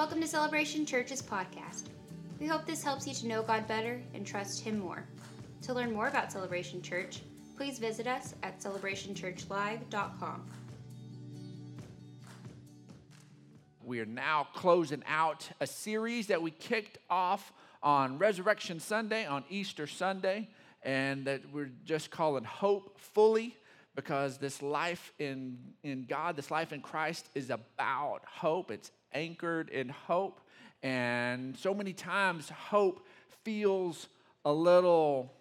Welcome to Celebration Church's podcast. We hope this helps you to know God better and trust Him more. To learn more about Celebration Church, please visit us at celebrationchurchlive.com. We are now closing out a series that we kicked off on Resurrection Sunday, on Easter Sunday, and that we're just calling Hope Fully because this life in, in God, this life in Christ is about hope. It's anchored in hope. And so many times, hope feels a little,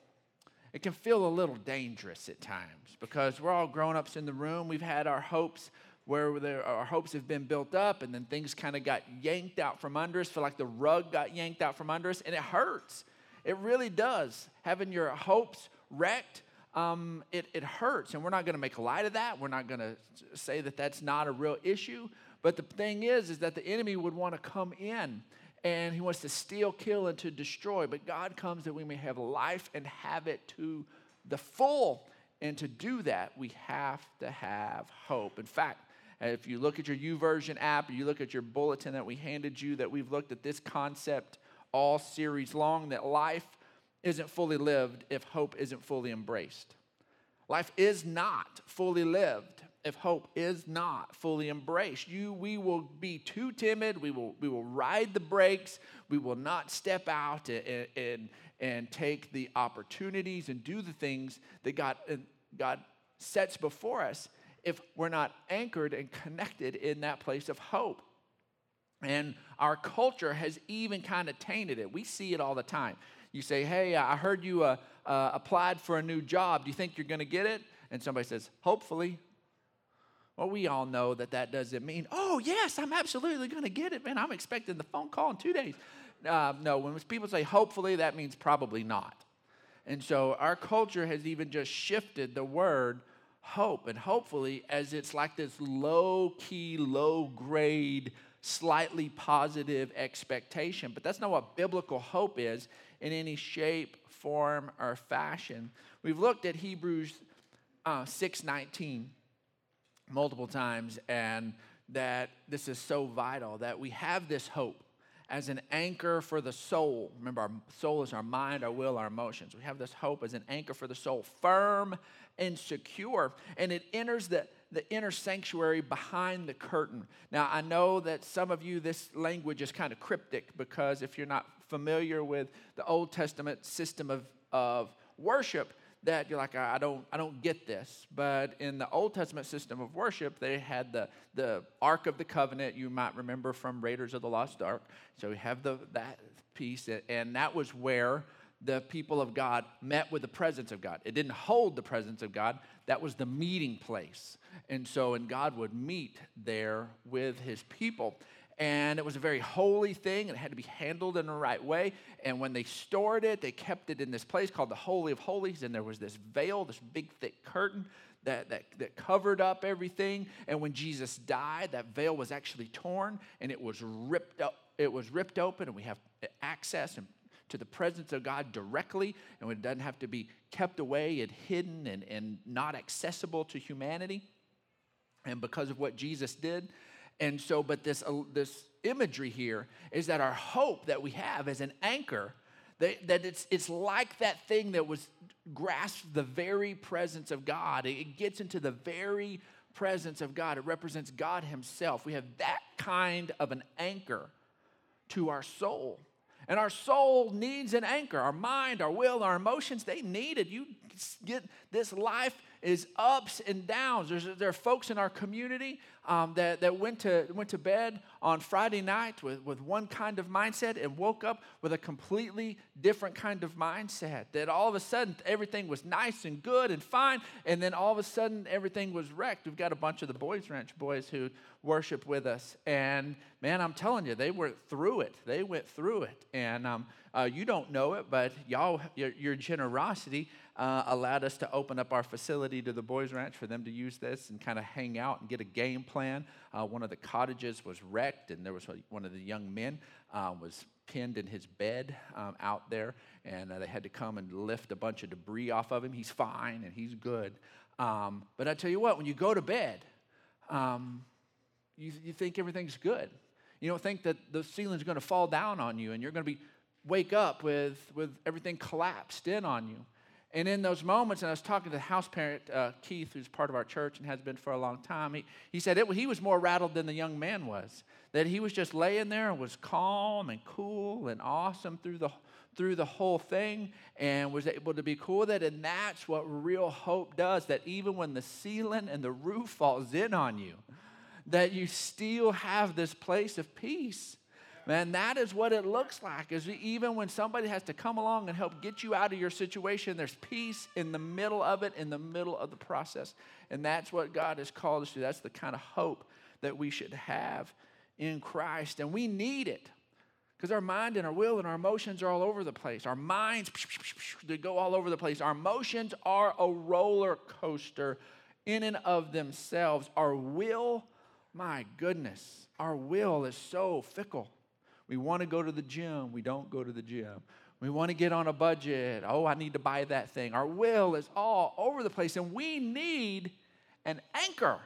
it can feel a little dangerous at times because we're all grown ups in the room. We've had our hopes where there, our hopes have been built up and then things kind of got yanked out from under us, feel like the rug got yanked out from under us, and it hurts. It really does. Having your hopes wrecked, um, it, it hurts. And we're not going to make light of that. We're not going to say that that's not a real issue. But the thing is, is that the enemy would want to come in and he wants to steal, kill, and to destroy. But God comes that we may have life and have it to the full. And to do that, we have to have hope. In fact, if you look at your YouVersion app, you look at your bulletin that we handed you, that we've looked at this concept all series long, that life isn't fully lived if hope isn't fully embraced. Life is not fully lived if hope is not fully embraced. You, we will be too timid. We will, we will ride the brakes. We will not step out and, and, and take the opportunities and do the things that God, God sets before us if we're not anchored and connected in that place of hope. And our culture has even kind of tainted it. We see it all the time. You say, Hey, I heard you uh, uh, applied for a new job. Do you think you're going to get it? And somebody says, Hopefully. Well, we all know that that doesn't mean, oh, yes, I'm absolutely going to get it, man. I'm expecting the phone call in two days. Uh, no, when people say hopefully, that means probably not. And so our culture has even just shifted the word hope and hopefully as it's like this low key, low grade, slightly positive expectation. But that's not what biblical hope is in any shape, form, or fashion. We've looked at Hebrews uh, 6:19 multiple times, and that this is so vital that we have this hope as an anchor for the soul. Remember, our soul is our mind, our will, our emotions. We have this hope as an anchor for the soul, firm and secure, and it enters the the inner sanctuary behind the curtain. Now, I know that some of you, this language is kind of cryptic because if you're not familiar with the Old Testament system of, of worship, that you're like, I don't, I don't get this. But in the Old Testament system of worship, they had the, the Ark of the Covenant, you might remember from Raiders of the Lost Ark. So we have the, that piece, and that was where the people of God met with the presence of God. It didn't hold the presence of God, that was the meeting place. And so, and God would meet there with his people. And it was a very holy thing, it had to be handled in the right way. And when they stored it, they kept it in this place called the Holy of Holies, and there was this veil, this big thick curtain that, that, that covered up everything. And when Jesus died, that veil was actually torn and it was ripped up. It was ripped open, and we have access and to the presence of God directly, and it doesn't have to be kept away and hidden and, and not accessible to humanity. And because of what Jesus did. And so, but this, uh, this imagery here is that our hope that we have as an anchor, that, that it's, it's like that thing that was grasped the very presence of God. It gets into the very presence of God. It represents God Himself. We have that kind of an anchor to our soul. And our soul needs an anchor. Our mind, our will, our emotions, they need it. You get this life is ups and downs. There's, there are folks in our community um, that, that went, to, went to bed on Friday night with, with one kind of mindset and woke up with a completely different kind of mindset. That all of a sudden everything was nice and good and fine, and then all of a sudden everything was wrecked. We've got a bunch of the Boys Ranch boys who worship with us, and man, I'm telling you, they went through it. They went through it, and um, uh, you don't know it, but y'all, your, your generosity uh, allowed us to open up our facility to the Boys Ranch for them to use this and kind of hang out and get a game plan. Uh, one of the cottages was wrecked, and there was one of the young men uh, was pinned in his bed um, out there, and uh, they had to come and lift a bunch of debris off of him. He's fine and he's good. Um, but I tell you what, when you go to bed, um, you, you think everything's good. You don't think that the ceiling's going to fall down on you and you're going to be wake up with, with everything collapsed in on you. And in those moments, and I was talking to the house parent, uh, Keith, who's part of our church and has been for a long time, he, he said it, he was more rattled than the young man was. That he was just laying there and was calm and cool and awesome through the, through the whole thing and was able to be cool with it. And that's what real hope does that even when the ceiling and the roof falls in on you, that you still have this place of peace. Man, that is what it looks like. Is even when somebody has to come along and help get you out of your situation, there's peace in the middle of it, in the middle of the process. And that's what God has called us to. That's the kind of hope that we should have in Christ. And we need it. Because our mind and our will and our emotions are all over the place. Our minds, they go all over the place. Our emotions are a roller coaster in and of themselves. Our will, my goodness, our will is so fickle. We want to go to the gym, we don't go to the gym. We want to get on a budget. Oh, I need to buy that thing. Our will is all over the place, and we need an anchor.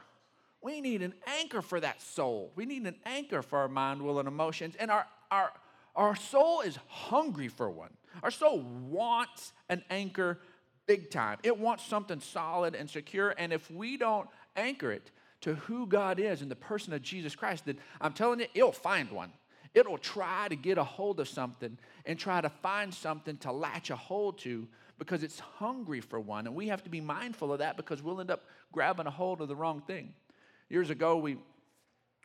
We need an anchor for that soul. We need an anchor for our mind, will, and emotions. And our, our, our soul is hungry for one. Our soul wants an anchor big time. It wants something solid and secure. And if we don't anchor it to who God is and the person of Jesus Christ, then I'm telling you, it'll find one. It'll try to get a hold of something and try to find something to latch a hold to because it's hungry for one. And we have to be mindful of that because we'll end up grabbing a hold of the wrong thing. Years ago, we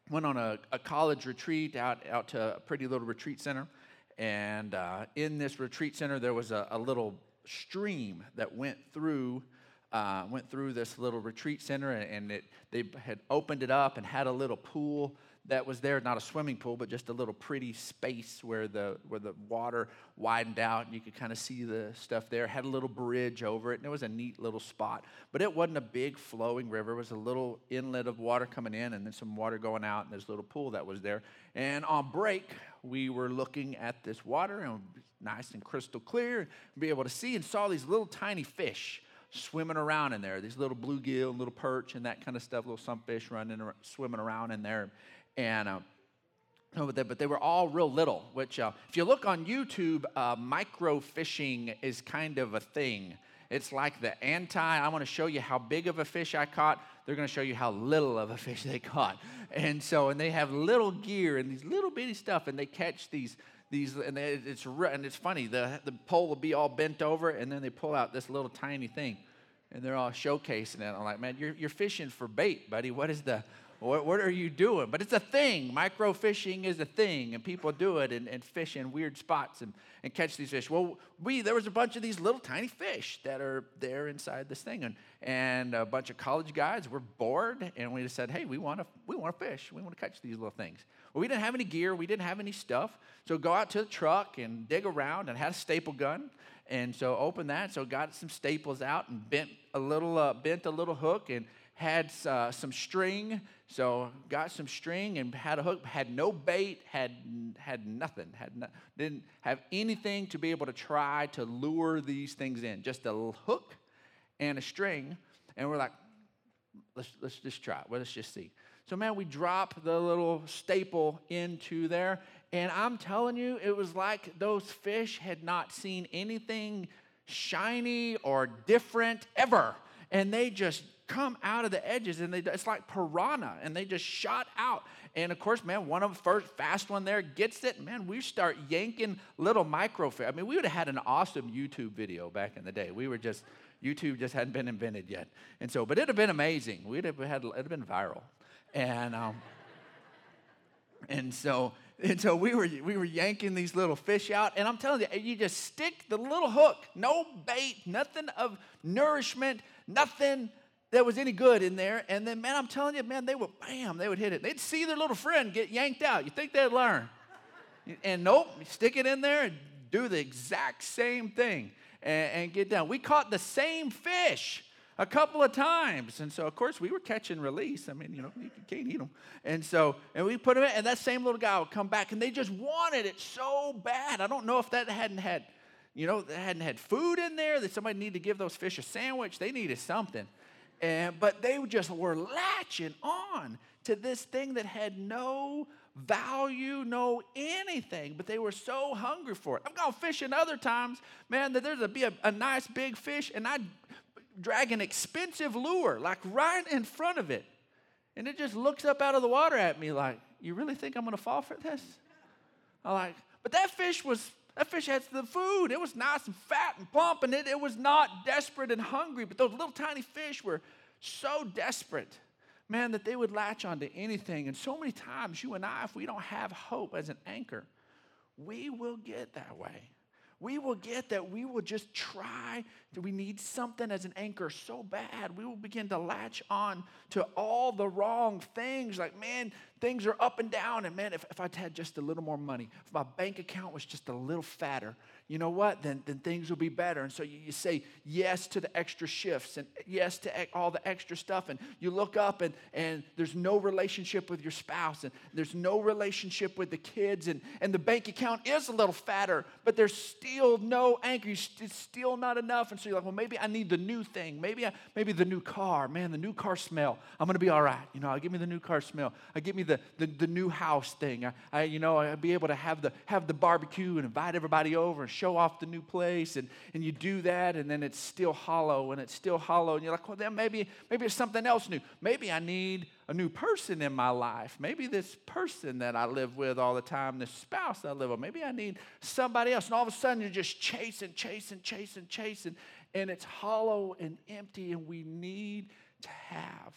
went on a, a college retreat out, out to a pretty little retreat center. And uh, in this retreat center, there was a, a little stream that went through. Uh, went through this little retreat center and, it, they had opened it up and had a little pool that was there, not a swimming pool, but just a little pretty space where the, where the water widened out and you could kind of see the stuff there. Had a little bridge over it, and it was a neat little spot. But it wasn't a big flowing river. It was a little inlet of water coming in and then some water going out, and this little pool that was there. And on break, we were looking at this water, and it was nice and crystal clear, and be able to see and saw these little tiny fish swimming around in there. These little bluegill, little perch, and that kind of stuff. Little sunfish running, swimming around in there and uh, but they, but they were all real little. Which, uh, if you look on YouTube, uh, micro fishing is kind of a thing. It's like the anti. I want to show you how big of a fish I caught. They're going to show you how little of a fish they caught. And so, and they have little gear and these little bitty stuff, and they catch these these and it's and it's funny. The the pole will be all bent over, and then they pull out this little tiny thing, and they're all showcasing it. I'm like, man, you're you're fishing for bait, buddy. What is the what, what are you doing? But it's a thing. Microfishing is a thing, and people do it and, and fish in weird spots and, and catch these fish. Well, we there was a bunch of these little tiny fish that are there inside this thing, and, and a bunch of college guys were bored, and we just said, hey, we want to we want to fish. We want to catch these little things. Well, we didn't have any gear, we didn't have any stuff, so go out to the truck and dig around, and had a staple gun. And so open that, so got some staples out and bent a little, uh, bent a little hook and had uh, some string so got some string and had a hook, had no bait, had, had nothing, had no, didn't have anything to be able to try to lure these things in. Just a hook and a string. And we're like, let's, let's just try it. Well, let's just see. So, man, we drop the little staple into there. And I'm telling you, it was like those fish had not seen anything shiny or different ever. And they just come out of the edges and they, it's like piranha and they just shot out. And of course, man, one of the first fast one there gets it. Man, we start yanking little microfish. I mean, we would have had an awesome YouTube video back in the day. We were just, YouTube just hadn't been invented yet. And so, but it'd have been amazing. We'd have had, it'd have been viral. And, um, and so, and so we were, we were yanking these little fish out. And I'm telling you, you just stick the little hook, no bait, nothing of nourishment, nothing that was any good in there. And then, man, I'm telling you, man, they would, bam, they would hit it. They'd see their little friend get yanked out. You think they'd learn? And nope, stick it in there and do the exact same thing and, and get down. We caught the same fish a couple of times. And so, of course, we were catch and release. I mean, you know, you can't eat them. And so, and we put them in, and that same little guy would come back, and they just wanted it so bad. I don't know if that hadn't had, you know, they hadn't had food in there, that somebody needed to give those fish a sandwich. They needed something. And, but they just were latching on to this thing that had no value, no anything, but they were so hungry for it. I've gone fishing other times, man, that there's a, be a, a nice big fish, and I'd drag an expensive lure, like right in front of it. And it just looks up out of the water at me like, you really think I'm gonna fall for this? I'm like, but that fish was, that fish had the food. It was nice and fat and plump, and it, it was not desperate and hungry. But those little tiny fish were so desperate, man, that they would latch onto anything. And so many times, you and I, if we don't have hope as an anchor, we will get that way we will get that we will just try that we need something as an anchor so bad we will begin to latch on to all the wrong things like man things are up and down and man if, if I'd had just a little more money if my bank account was just a little fatter you know what? Then, then things will be better. And so you, you say yes to the extra shifts and yes to all the extra stuff. And you look up and, and there's no relationship with your spouse and there's no relationship with the kids. And, and the bank account is a little fatter, but there's still no anchor. It's still not enough. And so you're like, well, maybe I need the new thing. Maybe, I, maybe the new car. Man, the new car smell. I'm going to be all right. You know, I'll give me the new car smell. I give me the, the, the new house thing. I, I, you know, I'll be able to have the, have the barbecue and invite everybody over and show off the new place. And, and you do that and then it's still hollow and it's still hollow. And you're like well then maybe maybe it's something else new. Maybe i need a new person in my life. Maybe this person that i live with all the time this spouse i live with maybe i need somebody else. And all of a sudden you're just chasing chasing chasing chasing. And it's hollow and empty and we need to have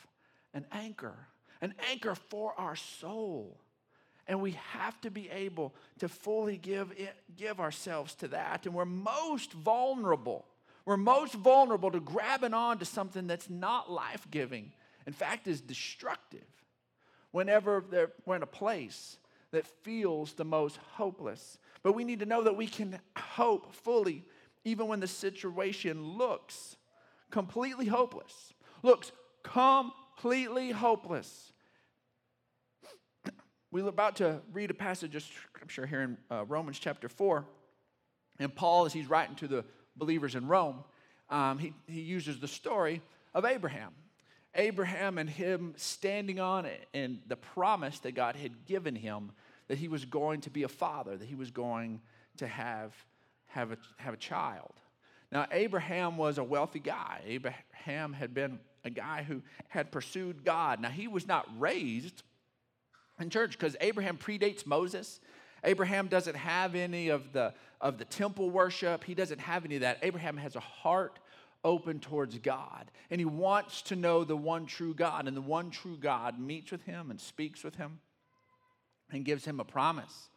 an anchor an anchor for our soul and we have to be able to fully give, it, give ourselves to that. And we're most vulnerable. We're most vulnerable to grabbing on to something that's not life giving, in fact, is destructive. Whenever we're in a place that feels the most hopeless. But we need to know that we can hope fully even when the situation looks completely hopeless. Looks completely hopeless. We're about to read a passage of scripture here in uh, Romans chapter 4. And Paul, as he's writing to the believers in Rome, um, he, he uses the story of Abraham. Abraham and him standing on it and the promise that God had given him that he was going to be a father, that he was going to have, have, a, have a child. Now, Abraham was a wealthy guy. Abraham had been a guy who had pursued God. Now, he was not raised in church because Abraham predates Moses. Abraham doesn't have any of the, of the temple worship, he doesn't have any of that. Abraham has a heart open towards God, and he wants to know the one true God. And the one true God meets with him and speaks with him and gives him a promise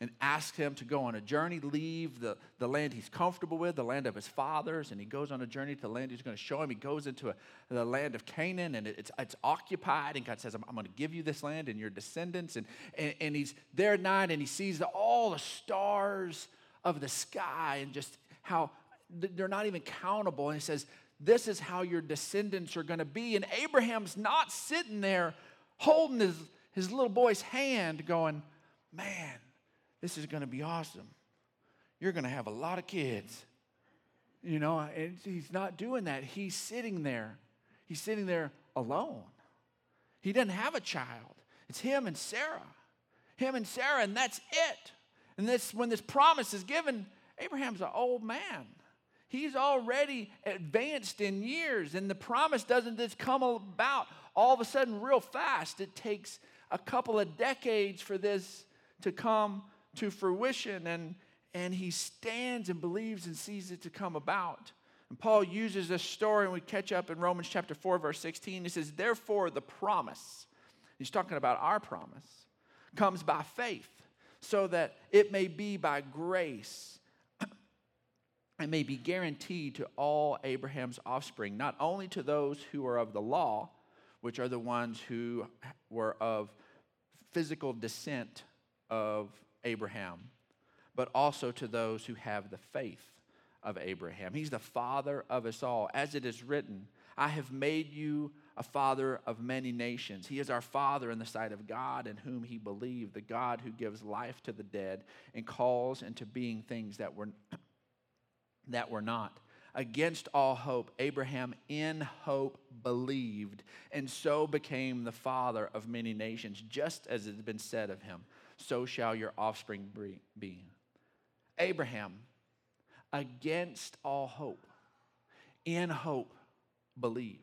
and ask him to go on a journey, leave the, the land he's comfortable with, the land of his fathers, and he goes on a journey to the land he's going to show him. He goes into a, the land of Canaan, and it's, it's occupied, and God says, I'm, I'm going to give you this land and your descendants. And, and, and he's there at night, and he sees the, all the stars of the sky and just how they're not even countable. And he says, This is how your descendants are going to be. And Abraham's not sitting there holding his, his little boy's hand, going, Man, this is going to be awesome. You're going to have a lot of kids. You know, and he's not doing that. He's sitting there. He's sitting there alone. He doesn't have a child. It's him and Sarah. Him and Sarah, and that's it. And this when this promise is given, Abraham's an old man. He's already advanced in years, and the promise doesn't just come about all of a sudden real fast. It takes a couple of decades for this to come to fruition and, and he stands and believes and sees it to come about. And Paul uses this story, and we catch up in Romans chapter 4, verse 16. He says, Therefore, the promise, he's talking about our promise, comes by faith, so that it may be by grace and may be guaranteed to all Abraham's offspring, not only to those who are of the law, which are the ones who were of physical descent of Abraham, but also to those who have the faith of Abraham. He's the father of us all. As it is written, I have made you a father of many nations. He is our father in the sight of God in whom he believed, the God who gives life to the dead and calls into being things that were, that were not Against all hope, Abraham in hope believed, and so became the father of many nations, just as it had been said of him, so shall your offspring be. Abraham, against all hope, in hope, believed.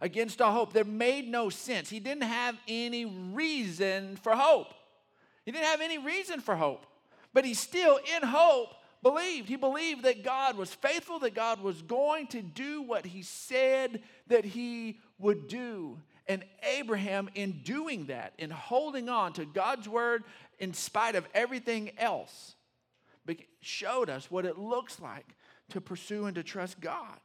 Against all hope, there made no sense. He didn't have any reason for hope. He didn't have any reason for hope, but he still, in hope, believed. He believed that God was faithful, that God was going to do what he said that he would do. And Abraham, in doing that, in holding on to God's word in spite of everything else, showed us what it looks like to pursue and to trust God.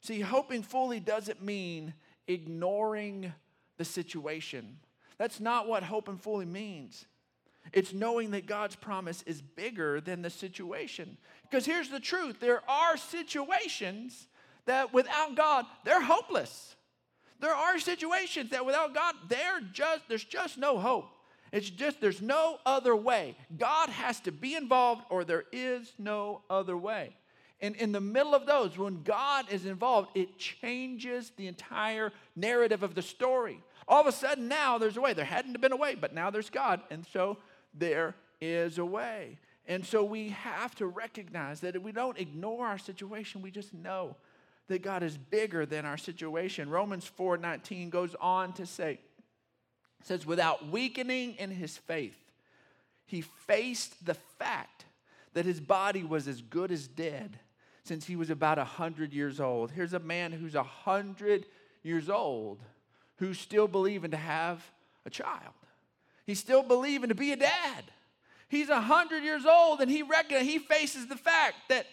See, hoping fully doesn't mean ignoring the situation. That's not what hoping fully means. It's knowing that God's promise is bigger than the situation. Because here's the truth there are situations that without God, they're hopeless. There are situations that without God, just, there's just no hope. It's just, there's no other way. God has to be involved, or there is no other way. And in the middle of those, when God is involved, it changes the entire narrative of the story. All of a sudden, now there's a way. There hadn't been a way, but now there's God. And so there is a way. And so we have to recognize that we don't ignore our situation, we just know that God is bigger than our situation. Romans 4:19 goes on to say, says, without weakening in his faith, he faced the fact that his body was as good as dead since he was about 100 years old. Here's a man who's 100 years old who's still believing to have a child. He's still believing to be a dad. He's 100 years old and he reckon, he faces the fact that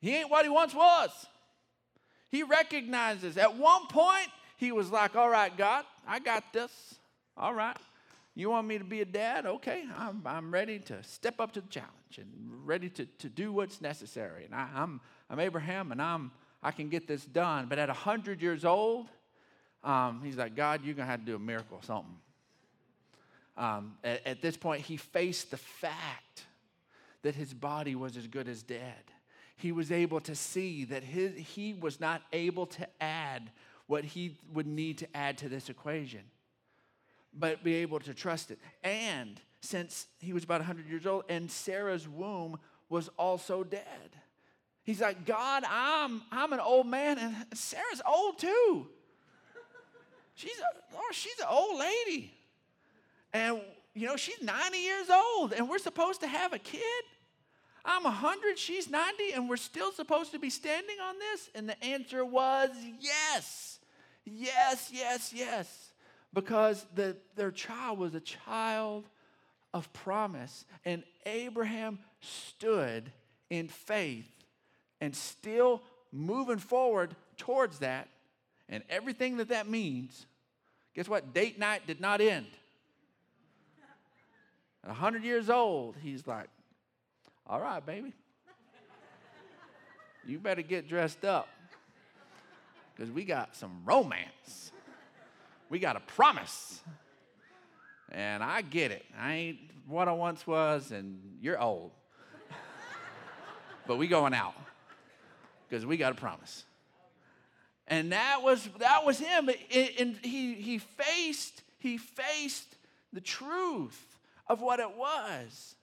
he ain't what he once was. He recognizes at one point he was like, All right, God, I got this. All right. You want me to be a dad? Okay, I'm, I'm ready to step up to the challenge and ready to, to do what's necessary. And I, I'm, I'm Abraham and I'm, I can get this done. But at 100 years old, um, he's like, God, you're going to have to do a miracle or something. Um, at, at this point, he faced the fact that his body was as good as dead. He was able to see that his, he was not able to add what he would need to add to this equation, but be able to trust it. And since he was about 100 years old, and Sarah's womb was also dead. He's like, God, I'm, I'm an old man, and Sarah's old too. She's a, oh, she's an old lady. And, you know, she's 90 years old, and we're supposed to have a kid. I'm 100, she's 90, and we're still supposed to be standing on this? And the answer was yes. Yes, yes, yes. Because the, their child was a child of promise. And Abraham stood in faith and still moving forward towards that. And everything that that means, guess what? Date night did not end. At 100 years old, he's like, all right, baby. You better get dressed up because we got some romance. We got a promise. And I get it. I ain't what I once was, and you're old. but we going out because we got a promise. And that was that was him. And he he faced he faced the truth of what it was.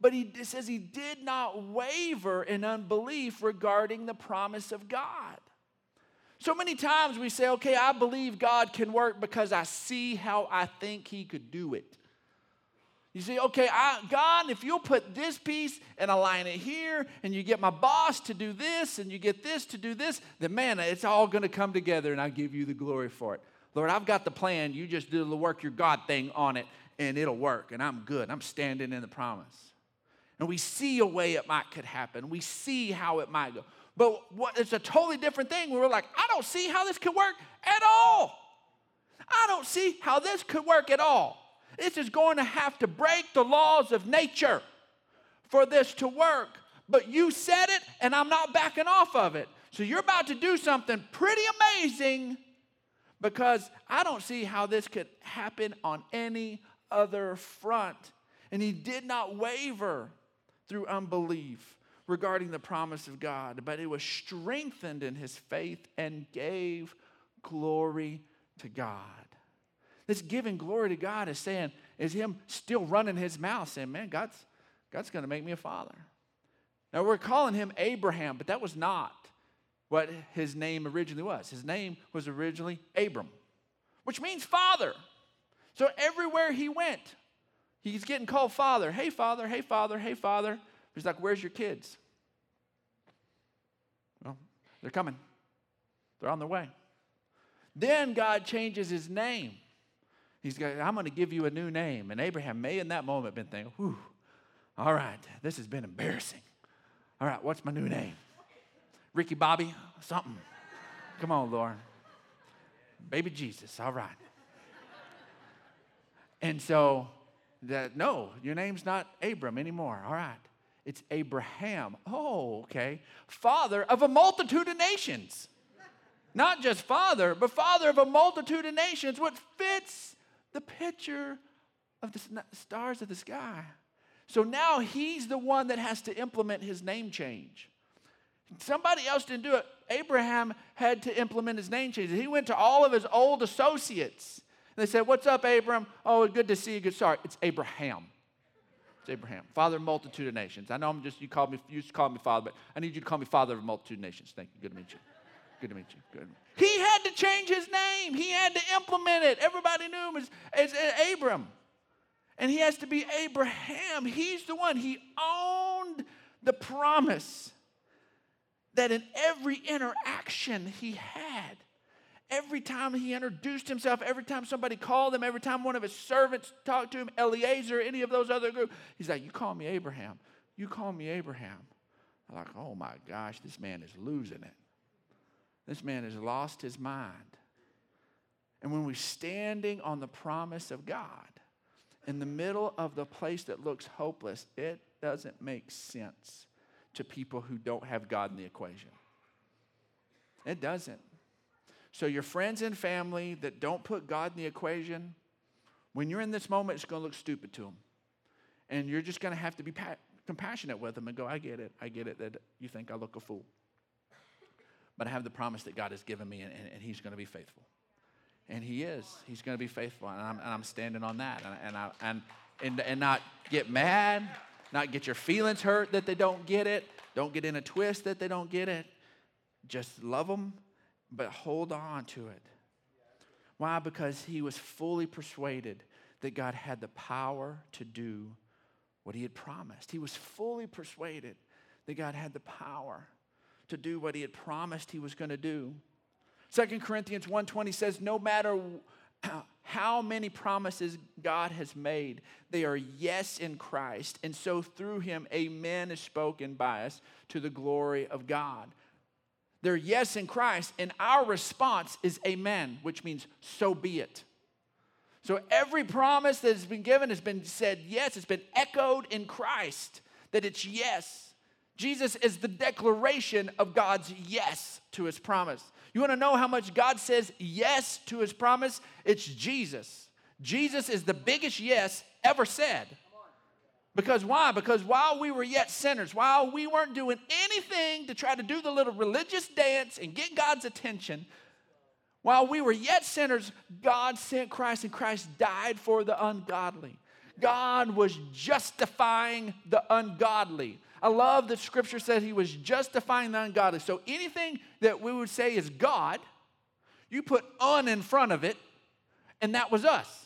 But he says he did not waver in unbelief regarding the promise of God. So many times we say, okay, I believe God can work because I see how I think he could do it. You say, okay, I, God, if you'll put this piece and align it here, and you get my boss to do this, and you get this to do this, then man, it's all going to come together, and I give you the glory for it. Lord, I've got the plan. You just do the work your God thing on it, and it'll work, and I'm good. I'm standing in the promise. And we see a way it might could happen. We see how it might go. But what, it's a totally different thing we're like, I don't see how this could work at all. I don't see how this could work at all. This is going to have to break the laws of nature for this to work. But you said it, and I'm not backing off of it. So you're about to do something pretty amazing because I don't see how this could happen on any other front. And he did not waver through unbelief regarding the promise of God, but it was strengthened in his faith and gave glory to God. This giving glory to God is saying, is him still running his mouth, saying, Man, God's, God's going to make me a father. Now we're calling him Abraham, but that was not what his name originally was. His name was originally Abram, which means father. So everywhere he went, he's getting called father. Hey, father, hey, father, hey, father. He's like, Where's your kids? Well, they're coming, they're on their way. Then God changes his name. He's got, I'm going to give you a new name. And Abraham may in that moment been thinking, whew, all right, this has been embarrassing. All right, what's my new name? Ricky Bobby? Something. Come on, Lauren. Baby Jesus, all right. And so, that, no, your name's not Abram anymore. All right. It's Abraham. Oh, okay. Father of a multitude of nations. Not just father, but father of a multitude of nations. What fits the picture of the stars of the sky. So now he's the one that has to implement his name change. Somebody else didn't do it. Abraham had to implement his name change. He went to all of his old associates. They said, What's up, Abram? Oh, good to see you. Good. Sorry, it's Abraham. It's Abraham, father of multitude of nations. I know I'm just, you called me, you used to call me father, but I need you to call me father of multitude of nations. Thank you. Good to meet you. Good to meet you. Good. He had to change his name. He had to implement it. Everybody knew him as, as, as Abram. And he has to be Abraham. He's the one. He owned the promise that in every interaction he had, every time he introduced himself, every time somebody called him, every time one of his servants talked to him, Eliezer, any of those other groups, he's like, You call me Abraham. You call me Abraham. I'm like, Oh my gosh, this man is losing it. This man has lost his mind. And when we're standing on the promise of God, in the middle of the place that looks hopeless, it doesn't make sense to people who don't have God in the equation. It doesn't. So, your friends and family that don't put God in the equation, when you're in this moment, it's going to look stupid to them. And you're just going to have to be pa- compassionate with them and go, I get it. I get it that you think I look a fool but I have the promise that God has given me, and, and, and He's going to be faithful. And He is. He's going to be faithful, and I'm, and I'm standing on that. And, and, I, and, and, and not get mad, not get your feelings hurt that they don't get it, don't get in a twist that they don't get it. Just love them, but hold on to it. Why? Because he was fully persuaded that God had the power to do what he had promised. He was fully persuaded that God had the power to do what he had promised he was going to do. 2 Corinthians 1:20 says no matter how many promises God has made, they are yes in Christ, and so through him amen is spoken by us to the glory of God. They're yes in Christ, and our response is amen, which means so be it. So every promise that has been given has been said yes, it's been echoed in Christ that it's yes. Jesus is the declaration of God's yes to his promise. You want to know how much God says yes to his promise? It's Jesus. Jesus is the biggest yes ever said. Because why? Because while we were yet sinners, while we weren't doing anything to try to do the little religious dance and get God's attention, while we were yet sinners, God sent Christ and Christ died for the ungodly. God was justifying the ungodly. I love that scripture says he was justifying the ungodly. So anything that we would say is God, you put un in front of it, and that was us.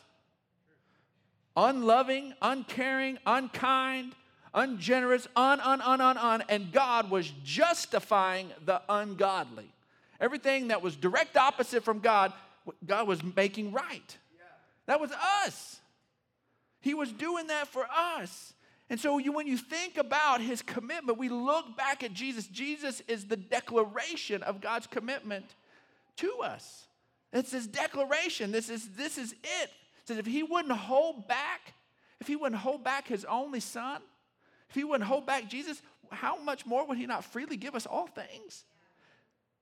Unloving, uncaring, unkind, ungenerous, on, on, on, on, on. and God was justifying the ungodly. Everything that was direct opposite from God, God was making right. That was us. He was doing that for us. And so you, when you think about his commitment, we look back at Jesus. Jesus is the declaration of God's commitment to us. It's his declaration. This is, this is it. Says if he wouldn't hold back, if he wouldn't hold back his only son, if he wouldn't hold back Jesus, how much more would he not freely give us all things?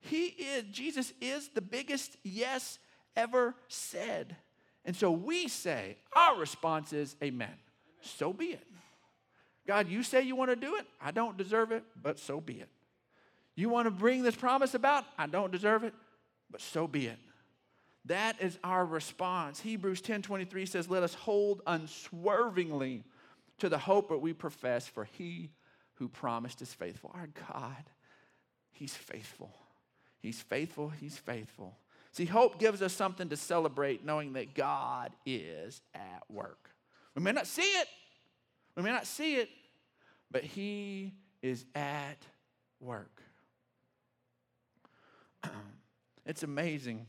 He is, Jesus is the biggest yes ever said. And so we say, our response is, Amen. So be it. God, you say you want to do it. I don't deserve it, but so be it. You want to bring this promise about? I don't deserve it, but so be it. That is our response. Hebrews 10:23 says, "Let us hold unswervingly to the hope that we profess, for he who promised is faithful." Our God, he's faithful. He's faithful, he's faithful. See, hope gives us something to celebrate knowing that God is at work. We may not see it. We may not see it, but he is at work. it's amazing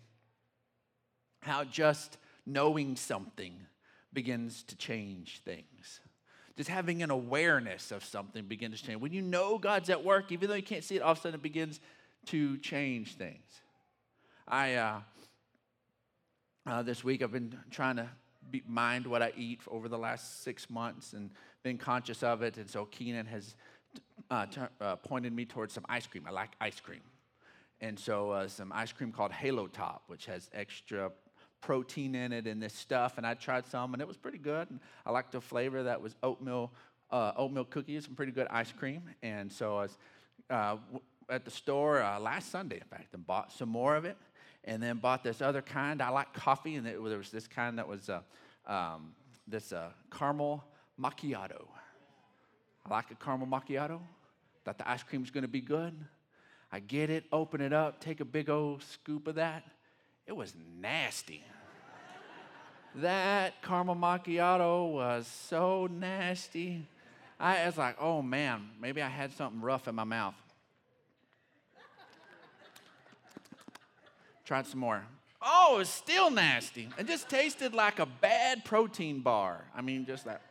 how just knowing something begins to change things. Just having an awareness of something begins to change. When you know God's at work, even though you can't see it, all of a sudden it begins to change things. I, uh, uh, this week, I've been trying to be, mind what I eat over the last six months and been conscious of it. And so Keenan has uh, t- uh, pointed me towards some ice cream. I like ice cream. And so uh, some ice cream called Halo Top, which has extra protein in it and this stuff. And I tried some, and it was pretty good. And I liked the flavor that was oatmeal, uh, oatmeal cookies, some pretty good ice cream. And so I was uh, at the store uh, last Sunday, in fact, and bought some more of it. And then bought this other kind. I like coffee, and it, there was this kind that was uh, um, this uh, caramel macchiato. I like a caramel macchiato. Thought the ice cream was going to be good. I get it, open it up, take a big old scoop of that. It was nasty. that caramel macchiato was so nasty. I was like, oh man, maybe I had something rough in my mouth. Tried some more. Oh, it's still nasty. It just tasted like a bad protein bar. I mean, just that.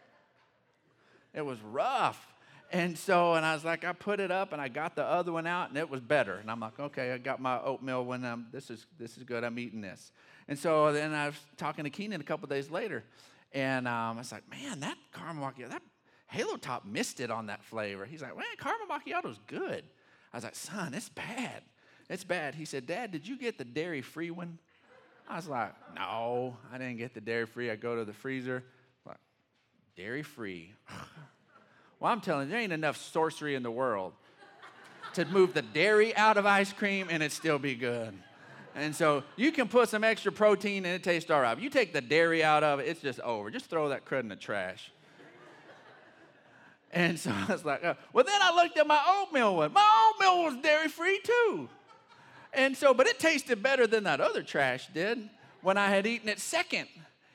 It was rough. And so, and I was like, I put it up and I got the other one out and it was better. And I'm like, okay, I got my oatmeal when I'm, this is, this is good. I'm eating this. And so then I was talking to Keenan a couple days later and um, I was like, man, that caramel macchiato, that Halo Top missed it on that flavor. He's like, man, caramel macchiato's good. I was like, son, it's bad. It's bad. He said, Dad, did you get the dairy free one? I was like, no, I didn't get the dairy free. I go to the freezer, like, dairy free. well, I'm telling you, there ain't enough sorcery in the world to move the dairy out of ice cream and it still be good. And so you can put some extra protein and it tastes all right. You take the dairy out of it, it's just over. Just throw that crud in the trash. And so I was like, oh. well, then I looked at my oatmeal one. My oatmeal was dairy free too. And so, but it tasted better than that other trash did when I had eaten it second.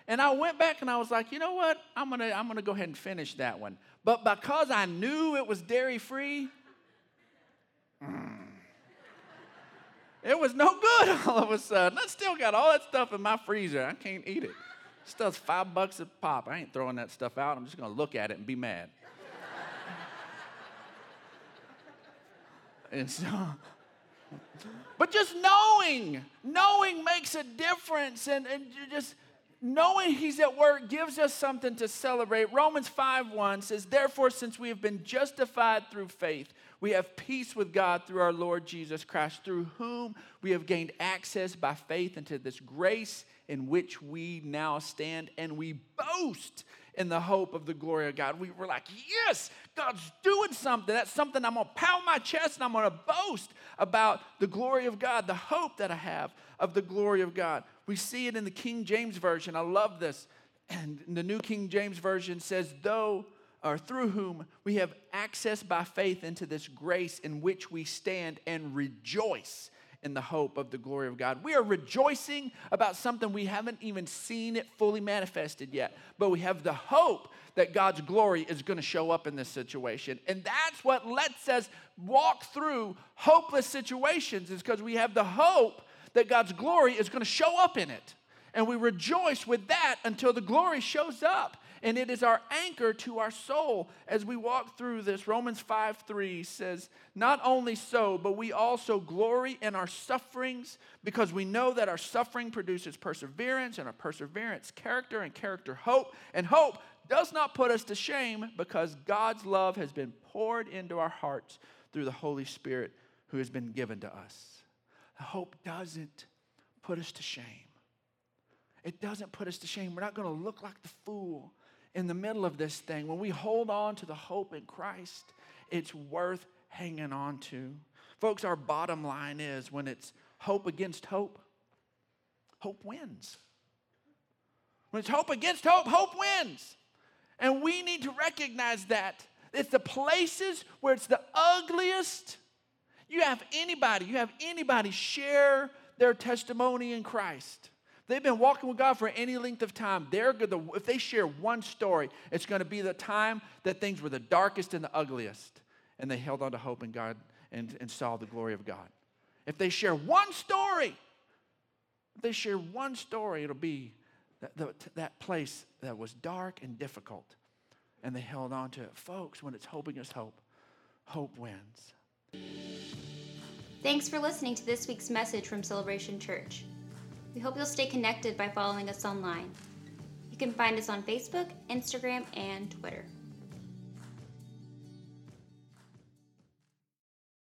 And I went back and I was like, you know what? I'm gonna, I'm gonna go ahead and finish that one. But because I knew it was dairy free, mm, it was no good all of a sudden. I still got all that stuff in my freezer. I can't eat it. Stuff's five bucks a pop. I ain't throwing that stuff out. I'm just gonna look at it and be mad. and so but just knowing, knowing makes a difference. And, and just knowing He's at work gives us something to celebrate. Romans 5 1 says, Therefore, since we have been justified through faith, we have peace with God through our Lord Jesus Christ, through whom we have gained access by faith into this grace in which we now stand, and we boast in the hope of the glory of God. We were like, yes, God's doing something. That's something I'm going to pound my chest and I'm going to boast about the glory of God, the hope that I have of the glory of God. We see it in the King James Version. I love this. And the New King James Version says, though or through whom we have access by faith into this grace in which we stand and rejoice in the hope of the glory of God. We are rejoicing about something we haven't even seen it fully manifested yet, but we have the hope that God's glory is going to show up in this situation. And that's what lets us walk through hopeless situations, is because we have the hope that God's glory is going to show up in it. And we rejoice with that until the glory shows up and it is our anchor to our soul as we walk through this. Romans 5 3 says, Not only so, but we also glory in our sufferings because we know that our suffering produces perseverance, and our perseverance, character, and character, hope. And hope does not put us to shame because God's love has been poured into our hearts through the Holy Spirit who has been given to us. Hope doesn't put us to shame. It doesn't put us to shame. We're not going to look like the fool in the middle of this thing, when we hold on to the hope in Christ, it's worth hanging on to. Folks, our bottom line is when it's hope against hope, hope wins. When it's hope against hope, hope wins. And we need to recognize that. It's the places where it's the ugliest. You have anybody, you have anybody share their testimony in Christ. They've been walking with God for any length of time. They're good. If they share one story, it's going to be the time that things were the darkest and the ugliest, and they held on to hope in God and, and saw the glory of God. If they share one story, if they share one story, it'll be that, the, that place that was dark and difficult, and they held on to it. Folks, when it's hope against hope, hope wins. Thanks for listening to this week's message from Celebration Church. We hope you'll stay connected by following us online. You can find us on Facebook, Instagram, and Twitter.